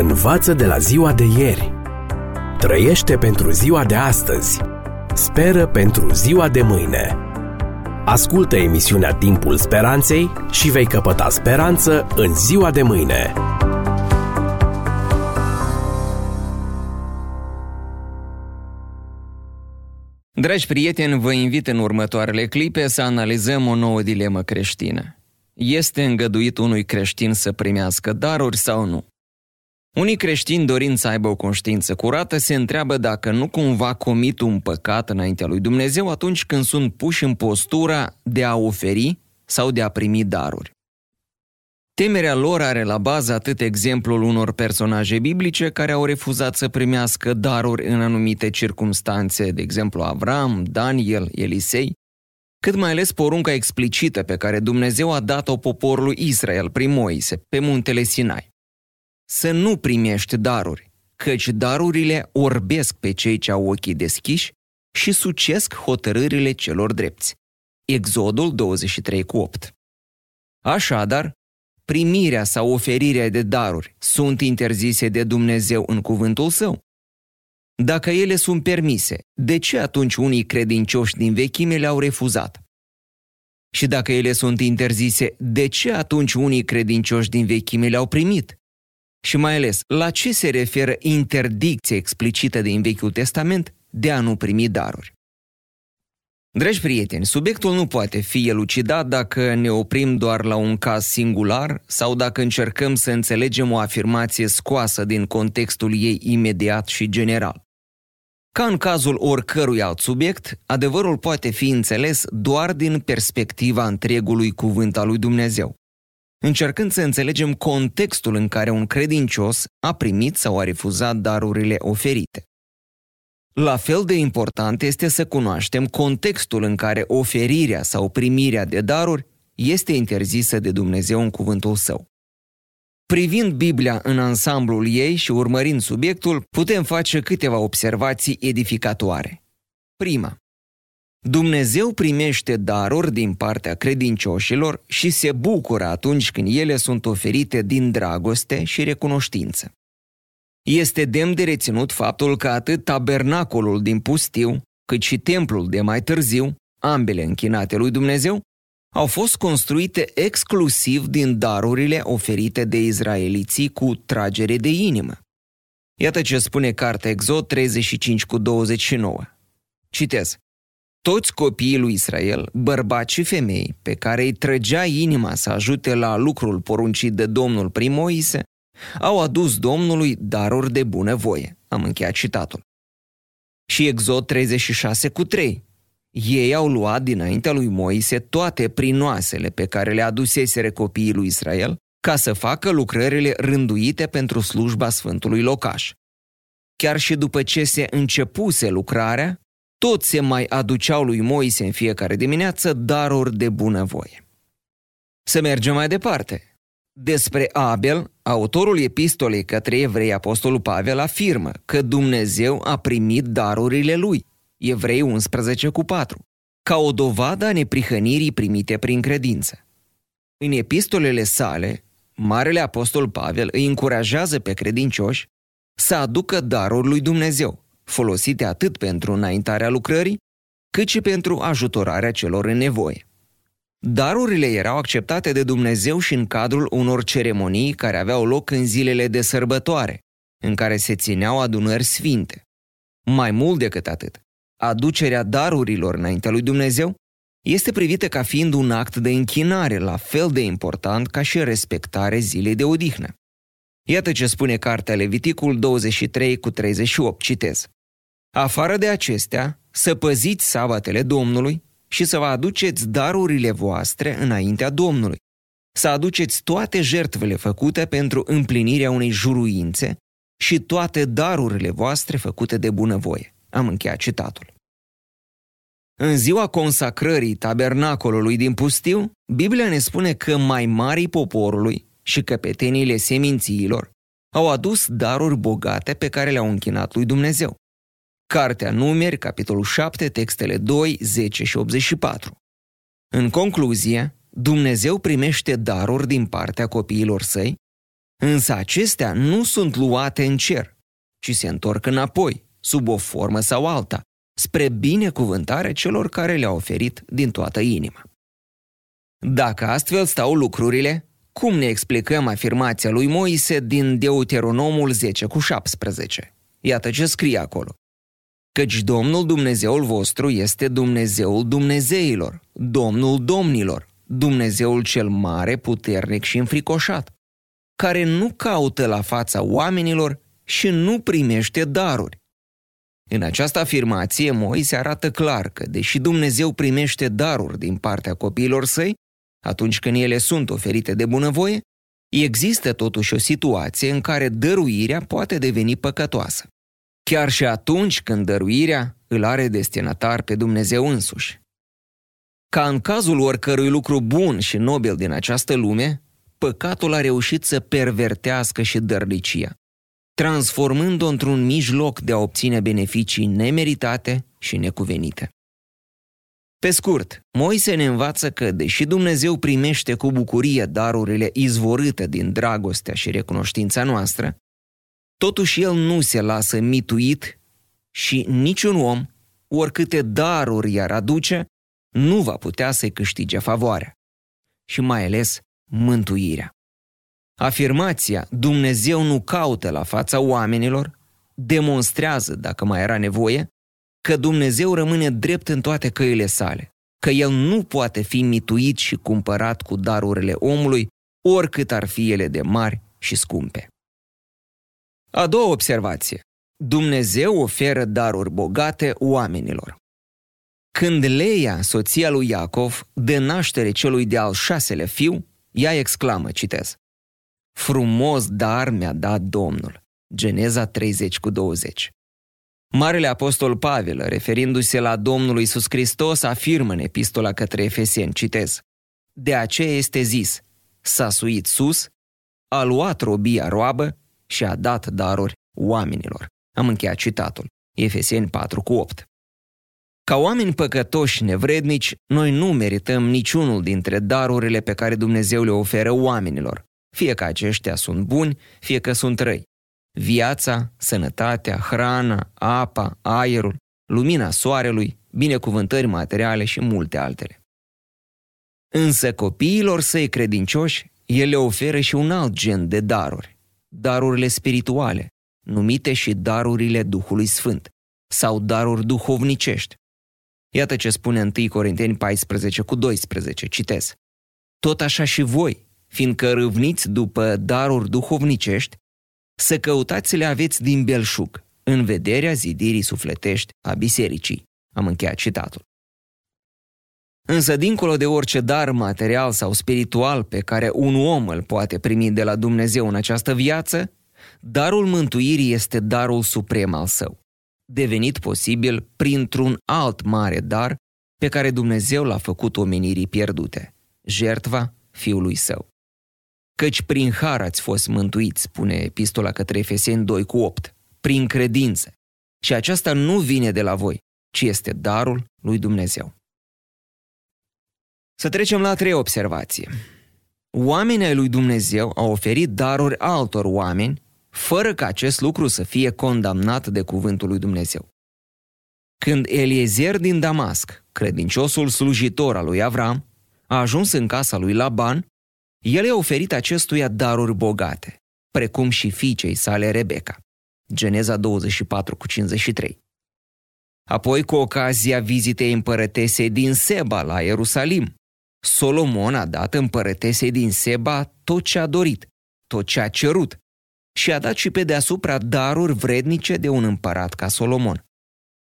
Învață de la ziua de ieri. Trăiește pentru ziua de astăzi. Speră pentru ziua de mâine. Ascultă emisiunea Timpul Speranței și vei căpăta speranță în ziua de mâine. Dragi prieteni, vă invit în următoarele clipe să analizăm o nouă dilemă creștină. Este îngăduit unui creștin să primească daruri sau nu? Unii creștini dorind să aibă o conștiință curată se întreabă dacă nu cumva comit un păcat înaintea lui Dumnezeu atunci când sunt puși în postura de a oferi sau de a primi daruri. Temerea lor are la bază atât exemplul unor personaje biblice care au refuzat să primească daruri în anumite circumstanțe, de exemplu Avram, Daniel, Elisei, cât mai ales porunca explicită pe care Dumnezeu a dat-o poporului Israel prin Moise, pe muntele Sinai. Să nu primești daruri, căci darurile orbesc pe cei ce au ochii deschiși și sucesc hotărârile celor drepți. Exodul 23 cu 8 Așadar, primirea sau oferirea de daruri sunt interzise de Dumnezeu în cuvântul său? Dacă ele sunt permise, de ce atunci unii credincioși din vechime le-au refuzat? Și dacă ele sunt interzise, de ce atunci unii credincioși din vechime le-au primit? Și mai ales, la ce se referă interdicția explicită din Vechiul Testament de a nu primi daruri? Dragi prieteni, subiectul nu poate fi elucidat dacă ne oprim doar la un caz singular sau dacă încercăm să înțelegem o afirmație scoasă din contextul ei imediat și general. Ca în cazul oricărui alt subiect, adevărul poate fi înțeles doar din perspectiva întregului cuvânt al lui Dumnezeu, încercând să înțelegem contextul în care un credincios a primit sau a refuzat darurile oferite. La fel de important este să cunoaștem contextul în care oferirea sau primirea de daruri este interzisă de Dumnezeu în cuvântul său. Privind Biblia în ansamblul ei și urmărind subiectul, putem face câteva observații edificatoare. Prima. Dumnezeu primește daruri din partea credincioșilor și se bucură atunci când ele sunt oferite din dragoste și recunoștință. Este demn de reținut faptul că atât tabernacolul din pustiu, cât și templul de mai târziu, ambele închinate lui Dumnezeu, au fost construite exclusiv din darurile oferite de izraeliții cu tragere de inimă. Iată ce spune cartea Exod 35 cu 29. Citez. Toți copiii lui Israel, bărbați și femei, pe care îi trăgea inima să ajute la lucrul poruncit de Domnul prin Moise, au adus Domnului daruri de bună voie. Am încheiat citatul. Și Exod 36 cu 3. Ei au luat dinaintea lui Moise toate prinoasele pe care le aduseseră copiii lui Israel ca să facă lucrările rânduite pentru slujba Sfântului Locaș. Chiar și după ce se începuse lucrarea, tot se mai aduceau lui Moise în fiecare dimineață daruri de bunăvoie. Să mergem mai departe. Despre Abel, autorul epistolei către evrei Apostolul Pavel afirmă că Dumnezeu a primit darurile lui, Evrei 11 cu 4, ca o dovadă a neprihănirii primite prin credință. În epistolele sale, Marele Apostol Pavel îi încurajează pe credincioși să aducă darul lui Dumnezeu, folosite atât pentru înaintarea lucrării, cât și pentru ajutorarea celor în nevoie. Darurile erau acceptate de Dumnezeu și în cadrul unor ceremonii care aveau loc în zilele de sărbătoare, în care se țineau adunări sfinte. Mai mult decât atât, aducerea darurilor înaintea lui Dumnezeu este privită ca fiind un act de închinare la fel de important ca și respectare zilei de odihnă. Iată ce spune cartea Leviticul 23 cu 38, citez. Afară de acestea, să păziți sabatele Domnului și să vă aduceți darurile voastre înaintea Domnului, să aduceți toate jertvele făcute pentru împlinirea unei juruințe și toate darurile voastre făcute de bunăvoie. Am încheiat citatul. În ziua consacrării tabernacolului din pustiu, Biblia ne spune că mai marii poporului și căpeteniile semințiilor au adus daruri bogate pe care le-au închinat lui Dumnezeu. Cartea Numeri, capitolul 7, textele 2, 10 și 84. În concluzie, Dumnezeu primește daruri din partea copiilor săi Însă acestea nu sunt luate în cer, ci se întorc înapoi, sub o formă sau alta, spre binecuvântarea celor care le-au oferit din toată inima. Dacă astfel stau lucrurile, cum ne explicăm afirmația lui Moise din Deuteronomul 10 cu 17? Iată ce scrie acolo. Căci Domnul Dumnezeul vostru este Dumnezeul Dumnezeilor, Domnul Domnilor, Dumnezeul cel mare, puternic și înfricoșat, care nu caută la fața oamenilor și nu primește daruri. În această afirmație, Moise arată clar că, deși Dumnezeu primește daruri din partea copiilor săi, atunci când ele sunt oferite de bunăvoie, există totuși o situație în care dăruirea poate deveni păcătoasă. Chiar și atunci când dăruirea îl are destinatar pe Dumnezeu însuși. Ca în cazul oricărui lucru bun și nobil din această lume, păcatul a reușit să pervertească și dărnicia, transformând-o într-un mijloc de a obține beneficii nemeritate și necuvenite. Pe scurt, Moise ne învață că, deși Dumnezeu primește cu bucurie darurile izvorâte din dragostea și recunoștința noastră, totuși El nu se lasă mituit și niciun om, oricâte daruri i-ar aduce, nu va putea să-i câștige favoarea și mai ales mântuirea. Afirmația Dumnezeu nu caută la fața oamenilor demonstrează, dacă mai era nevoie, că Dumnezeu rămâne drept în toate căile sale, că El nu poate fi mituit și cumpărat cu darurile omului, oricât ar fi ele de mari și scumpe. A doua observație. Dumnezeu oferă daruri bogate oamenilor. Când Leia, soția lui Iacov, dă naștere celui de-al șaselea fiu, ea exclamă, citez, Frumos dar mi-a dat Domnul. Geneza 30 cu 20. Marele apostol Pavel, referindu-se la Domnul Iisus Hristos, afirmă în epistola către Efeseni, citez, De aceea este zis, s-a suit sus, a luat robia roabă și a dat daruri oamenilor. Am încheiat citatul. Efeseni 4 cu 8. Ca oameni păcătoși nevrednici, noi nu merităm niciunul dintre darurile pe care Dumnezeu le oferă oamenilor, fie că aceștia sunt buni, fie că sunt răi. Viața, sănătatea, hrana, apa, aerul, lumina soarelui, binecuvântări materiale și multe altele. Însă copiilor săi credincioși, el le oferă și un alt gen de daruri, darurile spirituale, numite și darurile Duhului Sfânt, sau daruri duhovnicești, Iată ce spune 1 Corinteni 14 cu 12, citez. Tot așa și voi, fiindcă râvniți după daruri duhovnicești, să căutați să le aveți din belșug, în vederea zidirii sufletești a bisericii. Am încheiat citatul. Însă, dincolo de orice dar material sau spiritual pe care un om îl poate primi de la Dumnezeu în această viață, darul mântuirii este darul suprem al său devenit posibil printr-un alt mare dar pe care Dumnezeu l-a făcut omenirii pierdute, jertva Fiului Său. Căci prin har ați fost mântuiți, spune epistola către Efeseni 2 cu 8, prin credință. Și aceasta nu vine de la voi, ci este darul lui Dumnezeu. Să trecem la a treia observație. Oamenii ai lui Dumnezeu au oferit daruri altor oameni fără ca acest lucru să fie condamnat de cuvântul lui Dumnezeu. Când Eliezer din Damasc, credinciosul slujitor al lui Avram, a ajuns în casa lui Laban, el i-a oferit acestuia daruri bogate, precum și fiicei sale Rebecca. Geneza 24 cu 53. Apoi, cu ocazia vizitei împărătesei din Seba la Ierusalim, Solomon a dat împărătesei din Seba tot ce a dorit, tot ce a cerut, și a dat și pe deasupra daruri vrednice de un împărat ca Solomon.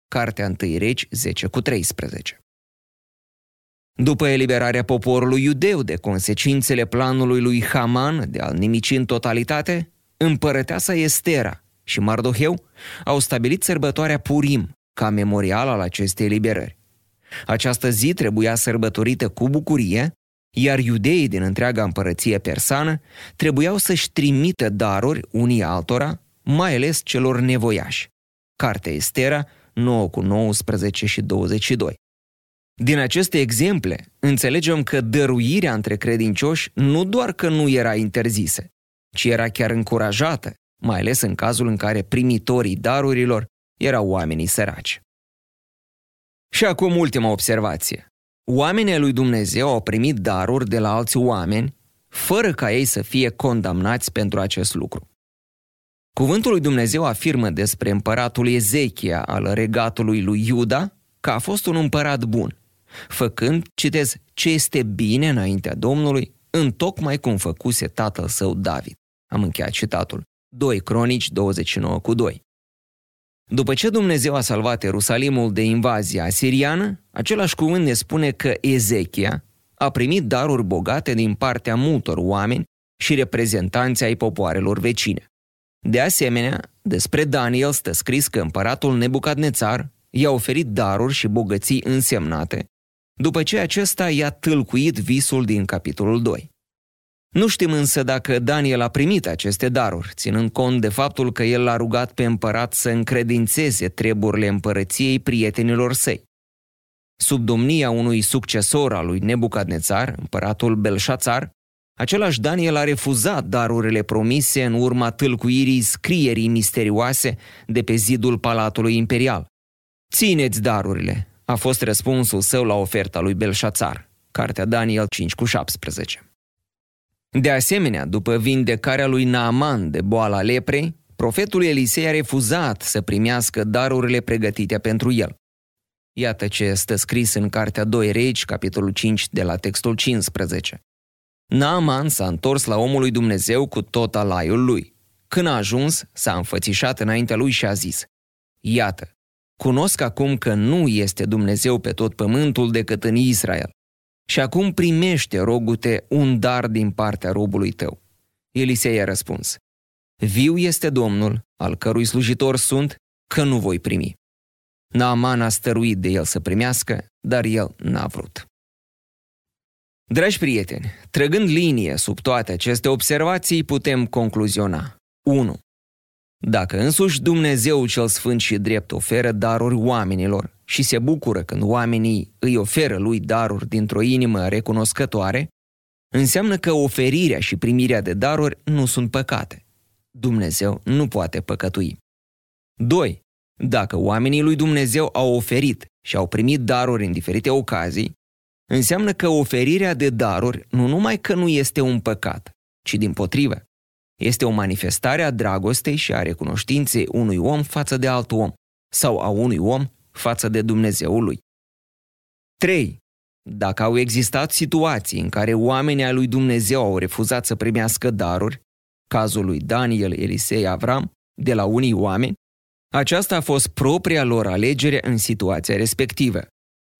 Cartea 1 Regi 10 cu 13. După eliberarea poporului iudeu de consecințele planului lui Haman de a-l nimici în totalitate, împărăteasa Estera și Mardoheu au stabilit sărbătoarea Purim ca memorial al acestei eliberări. Această zi trebuia sărbătorită cu bucurie iar iudeii din întreaga împărăție persană trebuiau să-și trimită daruri unii altora, mai ales celor nevoiași. Cartea Estera 9 cu 19 și 22. Din aceste exemple, înțelegem că dăruirea între credincioși nu doar că nu era interzisă, ci era chiar încurajată, mai ales în cazul în care primitorii darurilor erau oamenii săraci. Și acum ultima observație. Oamenii lui Dumnezeu au primit daruri de la alți oameni, fără ca ei să fie condamnați pentru acest lucru. Cuvântul lui Dumnezeu afirmă despre împăratul Ezechia al regatului lui Iuda că a fost un împărat bun, făcând, citez, ce este bine înaintea Domnului, întocmai cum făcuse tatăl său David. Am încheiat citatul. 2 Cronici 29 cu 2. După ce Dumnezeu a salvat Ierusalimul de invazia asiriană, același cuvânt ne spune că Ezechia a primit daruri bogate din partea multor oameni și reprezentanți ai popoarelor vecine. De asemenea, despre Daniel stă scris că împăratul Nebucadnețar i-a oferit daruri și bogății însemnate, după ce acesta i-a tâlcuit visul din capitolul 2. Nu știm însă dacă Daniel a primit aceste daruri, ținând cont de faptul că el l-a rugat pe împărat să încredințeze treburile împărăției prietenilor săi. Sub domnia unui succesor al lui Nebucadnețar, împăratul Belșațar, același Daniel a refuzat darurile promise în urma tâlcuirii scrierii misterioase de pe zidul Palatului Imperial. Țineți darurile, a fost răspunsul său la oferta lui Belșațar, cartea Daniel 5 cu 17. De asemenea, după vindecarea lui Naaman de boala leprei, profetul Elisei a refuzat să primească darurile pregătite pentru el. Iată ce stă scris în Cartea 2 Regi, capitolul 5, de la textul 15. Naaman s-a întors la omul lui Dumnezeu cu tot alaiul lui. Când a ajuns, s-a înfățișat înaintea lui și a zis, Iată, cunosc acum că nu este Dumnezeu pe tot pământul decât în Israel. Și acum primește, rogute, un dar din partea robului tău. Elisei a răspuns, Viu este Domnul, al cărui slujitor sunt, că nu voi primi. Naaman a stăruit de el să primească, dar el n-a vrut. Dragi prieteni, trăgând linie sub toate aceste observații, putem concluziona. 1. Dacă însuși Dumnezeu cel Sfânt și Drept oferă daruri oamenilor și se bucură când oamenii îi oferă lui daruri dintr-o inimă recunoscătoare, înseamnă că oferirea și primirea de daruri nu sunt păcate. Dumnezeu nu poate păcătui. 2. Dacă oamenii lui Dumnezeu au oferit și au primit daruri în diferite ocazii, înseamnă că oferirea de daruri nu numai că nu este un păcat, ci din potrivă, este o manifestare a dragostei și a recunoștinței unui om față de alt om sau a unui om față de Dumnezeul lui. 3. Dacă au existat situații în care oamenii ai lui Dumnezeu au refuzat să primească daruri, cazul lui Daniel, Elisei, Avram, de la unii oameni, aceasta a fost propria lor alegere în situația respectivă.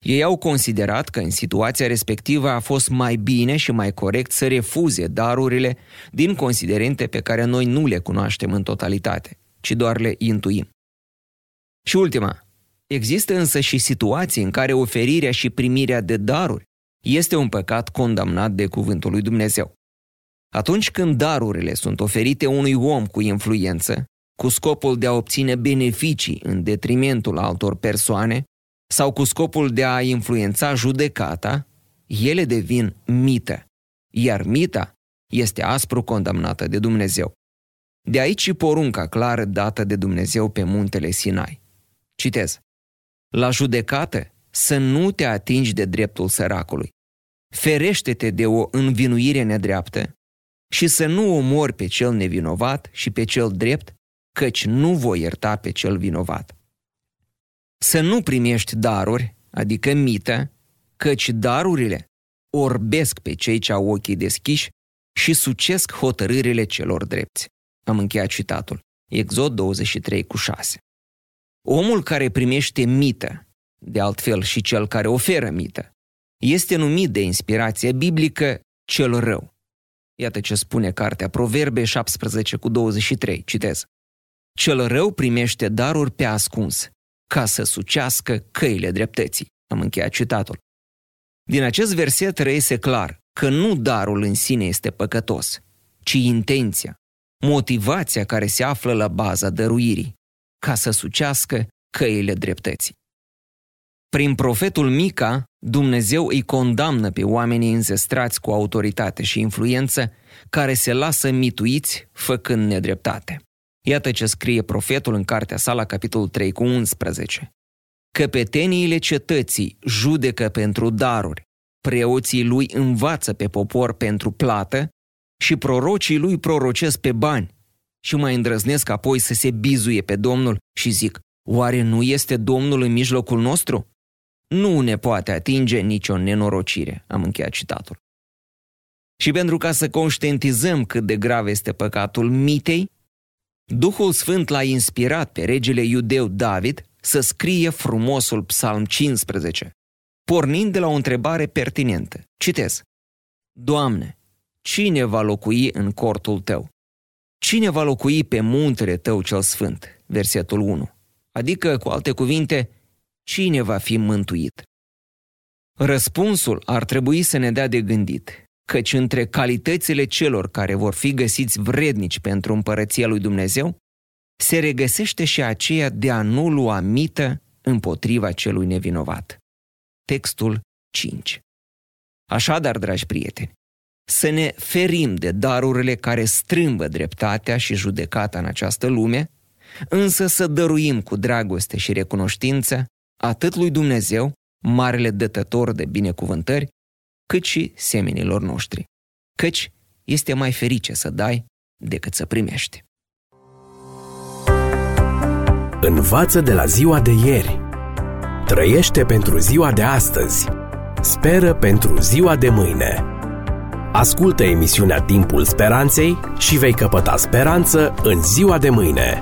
Ei au considerat că în situația respectivă a fost mai bine și mai corect să refuze darurile din considerente pe care noi nu le cunoaștem în totalitate, ci doar le intuim. Și ultima, există însă și situații în care oferirea și primirea de daruri este un păcat condamnat de cuvântul lui Dumnezeu. Atunci când darurile sunt oferite unui om cu influență, cu scopul de a obține beneficii în detrimentul altor persoane, sau cu scopul de a influența judecata, ele devin mită, iar mita este aspru condamnată de Dumnezeu. De aici și porunca clară dată de Dumnezeu pe muntele Sinai. Citez. La judecată să nu te atingi de dreptul săracului. Ferește-te de o învinuire nedreaptă și să nu omori pe cel nevinovat și pe cel drept, căci nu voi ierta pe cel vinovat să nu primești daruri, adică mită, căci darurile orbesc pe cei ce au ochii deschiși și sucesc hotărârile celor drepți. Am încheiat citatul. Exod 23 cu 6. Omul care primește mită, de altfel și cel care oferă mită, este numit de inspirație biblică cel rău. Iată ce spune cartea Proverbe 17 cu 23, citez. Cel rău primește daruri pe ascuns, ca să sucească căile dreptății. Am încheiat citatul. Din acest verset reiese clar că nu darul în sine este păcătos, ci intenția, motivația care se află la baza dăruirii, ca să sucească căile dreptății. Prin profetul Mica, Dumnezeu îi condamnă pe oamenii înzestrați cu autoritate și influență, care se lasă mituiți făcând nedreptate. Iată ce scrie profetul în cartea sa la capitolul 3 cu 11. Căpeteniile cetății judecă pentru daruri, preoții lui învață pe popor pentru plată și prorocii lui prorocesc pe bani și mai îndrăznesc apoi să se bizuie pe Domnul și zic, oare nu este Domnul în mijlocul nostru? Nu ne poate atinge nicio nenorocire, am încheiat citatul. Și pentru ca să conștientizăm cât de grav este păcatul mitei, Duhul Sfânt l-a inspirat pe regele iudeu David să scrie frumosul psalm 15, pornind de la o întrebare pertinentă. Citez. Doamne, cine va locui în cortul tău? Cine va locui pe muntele tău cel sfânt? Versetul 1. Adică, cu alte cuvinte, cine va fi mântuit? Răspunsul ar trebui să ne dea de gândit, căci între calitățile celor care vor fi găsiți vrednici pentru împărăția lui Dumnezeu, se regăsește și aceea de a nu lua mită împotriva celui nevinovat. Textul 5 Așadar, dragi prieteni, să ne ferim de darurile care strâmbă dreptatea și judecata în această lume, însă să dăruim cu dragoste și recunoștință atât lui Dumnezeu, marele dătător de binecuvântări, cât și semenilor noștri. Căci este mai ferice să dai decât să primești. Învață de la ziua de ieri. Trăiește pentru ziua de astăzi. Speră pentru ziua de mâine. Ascultă emisiunea Timpul Speranței și vei căpăta speranță în ziua de mâine.